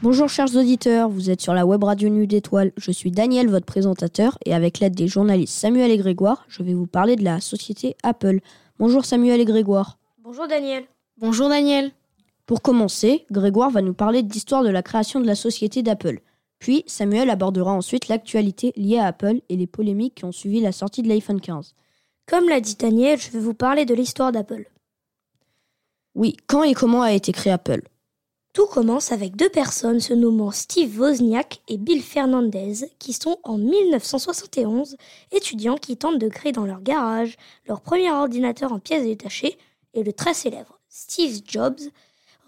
Bonjour chers auditeurs, vous êtes sur la web radio Nuit d'étoiles. Je suis Daniel, votre présentateur, et avec l'aide des journalistes Samuel et Grégoire, je vais vous parler de la société Apple. Bonjour Samuel et Grégoire. Bonjour Daniel. Bonjour Daniel. Pour commencer, Grégoire va nous parler de l'histoire de la création de la société d'Apple. Puis Samuel abordera ensuite l'actualité liée à Apple et les polémiques qui ont suivi la sortie de l'iPhone 15. Comme l'a dit Daniel, je vais vous parler de l'histoire d'Apple. Oui, quand et comment a été créé Apple? Tout commence avec deux personnes se nommant Steve Wozniak et Bill Fernandez qui sont en 1971 étudiants qui tentent de créer dans leur garage leur premier ordinateur en pièces détachées et le très célèbre Steve Jobs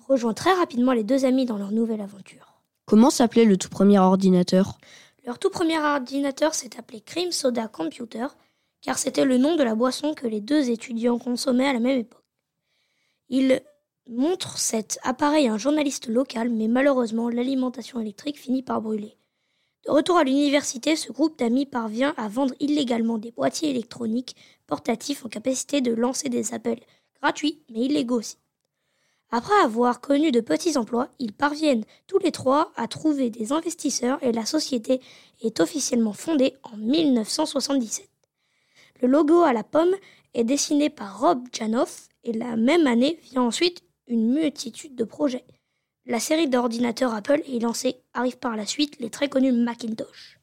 rejoint très rapidement les deux amis dans leur nouvelle aventure. Comment s'appelait le tout premier ordinateur? Leur tout premier ordinateur s'est appelé Cream Soda Computer car c'était le nom de la boisson que les deux étudiants consommaient à la même époque. Montre cet appareil à un journaliste local, mais malheureusement, l'alimentation électrique finit par brûler. De retour à l'université, ce groupe d'amis parvient à vendre illégalement des boîtiers électroniques portatifs en capacité de lancer des appels gratuits, mais illégaux aussi. Après avoir connu de petits emplois, ils parviennent tous les trois à trouver des investisseurs et la société est officiellement fondée en 1977. Le logo à la pomme est dessiné par Rob Janoff et la même année vient ensuite une multitude de projets. La série d'ordinateurs Apple est lancée, arrive par la suite les très connus Macintosh.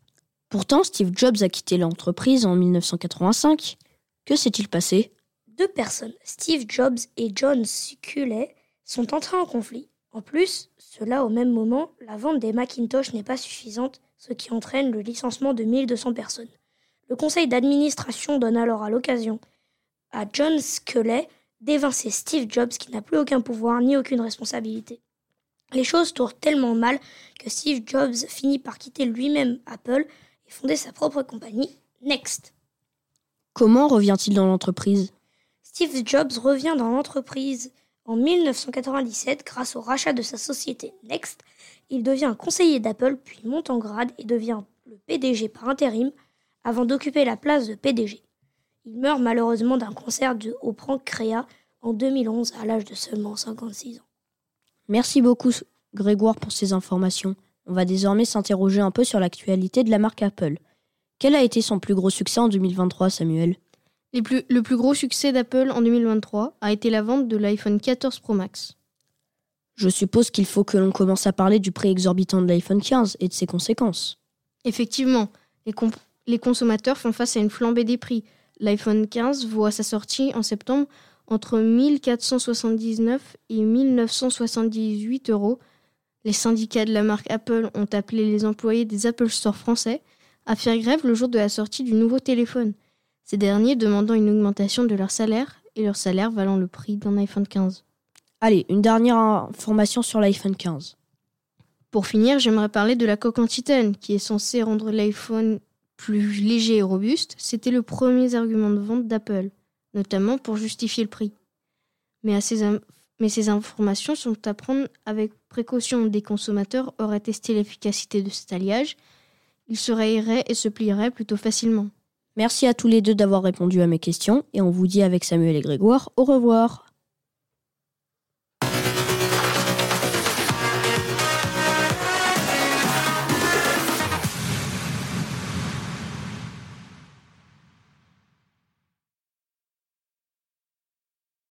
Pourtant, Steve Jobs a quitté l'entreprise en 1985. Que s'est-il passé? Deux personnes, Steve Jobs et John Sculley, sont entrés en conflit. En plus, cela au même moment, la vente des Macintosh n'est pas suffisante, ce qui entraîne le licenciement de 1200 personnes. Le conseil d'administration donne alors à l'occasion à John Sculley d'évincer Steve Jobs qui n'a plus aucun pouvoir ni aucune responsabilité. Les choses tournent tellement mal que Steve Jobs finit par quitter lui-même Apple et fonder sa propre compagnie, Next. Comment revient-il dans l'entreprise? Steve Jobs revient dans l'entreprise en 1997 grâce au rachat de sa société Next. Il devient conseiller d'Apple puis monte en grade et devient le PDG par intérim avant d'occuper la place de PDG. Il meurt malheureusement d'un cancer de, au pancréas en 2011 à l'âge de seulement 56 ans. Merci beaucoup Grégoire pour ces informations. On va désormais s'interroger un peu sur l'actualité de la marque Apple. Quel a été son plus gros succès en 2023, Samuel? Le plus gros succès d'Apple en 2023 a été la vente de l'iPhone 14 Pro Max. Je suppose qu'il faut que l'on commence à parler du prix exorbitant de l'iPhone 15 et de ses conséquences. Effectivement, les, les consommateurs font face à une flambée des prix. L'iPhone 15 voit sa sortie en septembre entre 1479 et 1978 euros. Les syndicats de la marque Apple ont appelé les employés des Apple Store français à faire grève le jour de la sortie du nouveau téléphone. Ces derniers demandant une augmentation de leur salaire et leur salaire valant le prix d'un iPhone 15. Allez, une dernière information sur l'iPhone 15. Pour finir, j'aimerais parler de la coque en titane qui est censée rendre l'iPhone plus léger et robuste, c'était le premier argument de vente d'Apple, notamment pour justifier le prix. Mais, ces informations sont à prendre avec précaution. Des consommateurs auraient testé l'efficacité de cet alliage, ils se rayeraient et se plieraient plutôt facilement. Merci à tous les deux d'avoir répondu à mes questions et on vous dit avec Samuel et Grégoire au revoir.